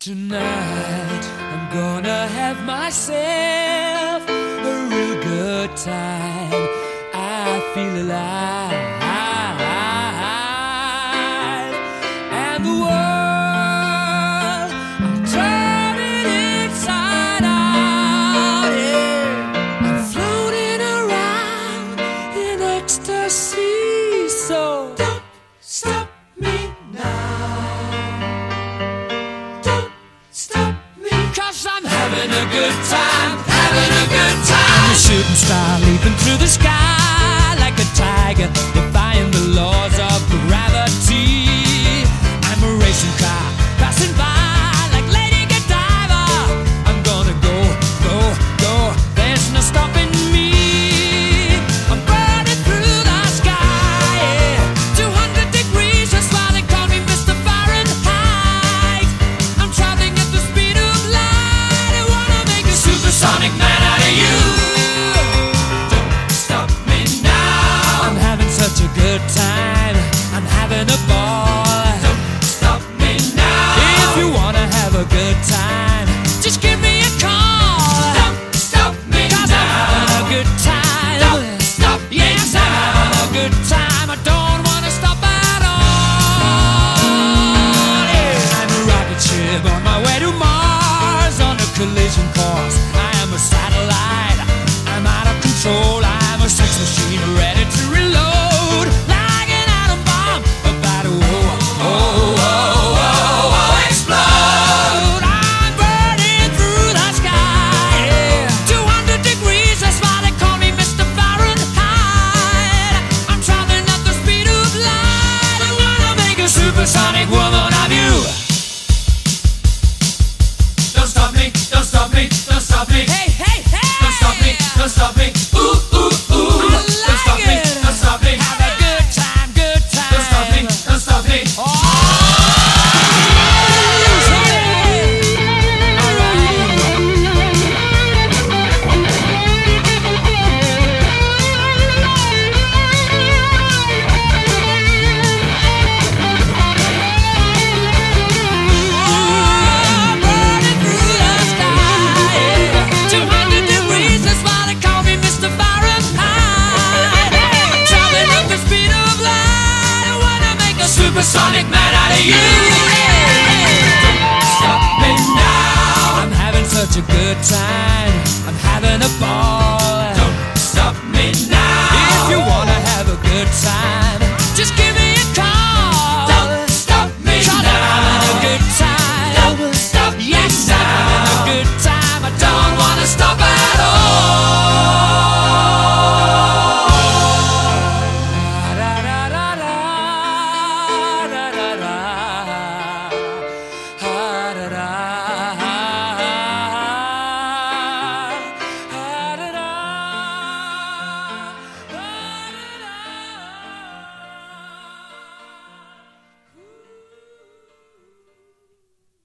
Tonight, I'm gonna have myself a real good time. I feel alive, and the world. having a good time, having a good time. The shooting star leaping through the sky like a tiger. collision course. I am a satellite. supersonic man out of you. Don't stop me now. I'm having such a good time.